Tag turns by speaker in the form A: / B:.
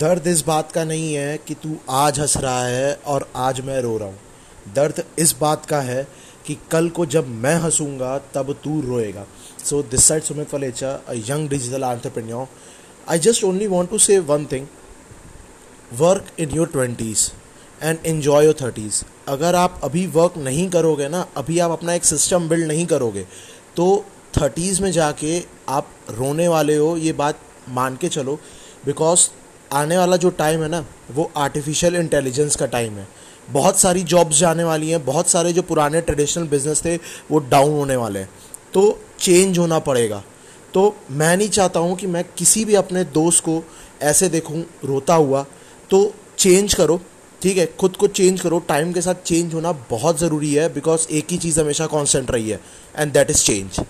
A: दर्द इस बात का नहीं है कि तू आज हंस रहा है और आज मैं रो रहा हूँ। दर्द इस बात का है कि कल को जब मैं हंसूँगा, तब तू रोएगा। So this side Sumit Valecha a young digital entrepreneur I just only want to say one thing work in your twenties and enjoy your thirties अगर आप अभी वर्क नहीं करोगे ना, अभी आप अपना एक सिस्टम बिल्ड नहीं करोगे तो थर्टीज़ में जाके आप रोने वाले हो, ये बात मान के चलो बिकॉज़ आने वाला जो टाइम है ना, वो आर्टिफिशियल इंटेलिजेंस का टाइम है। बहुत सारी जॉब्स जाने वाली हैं, बहुत सारे जो पुराने ट्रेडिशनल बिज़नेस थे, वो डाउन होने वाले हैं। तो चेंज होना पड़ेगा। तो मैं नहीं चाहता हूँ कि मैं किसी भी अपने दोस्त को ऐसे देखूँ, रोता हुआ। तो चेंज करो, ठीक है? खुद को चेंज करो। टाइम के साथ चेंज होना बहुत ज़रूरी है बिकॉज़ एक ही चीज़ हमेशा कांस्टेंट रही है एंड दैट इज़ चेंज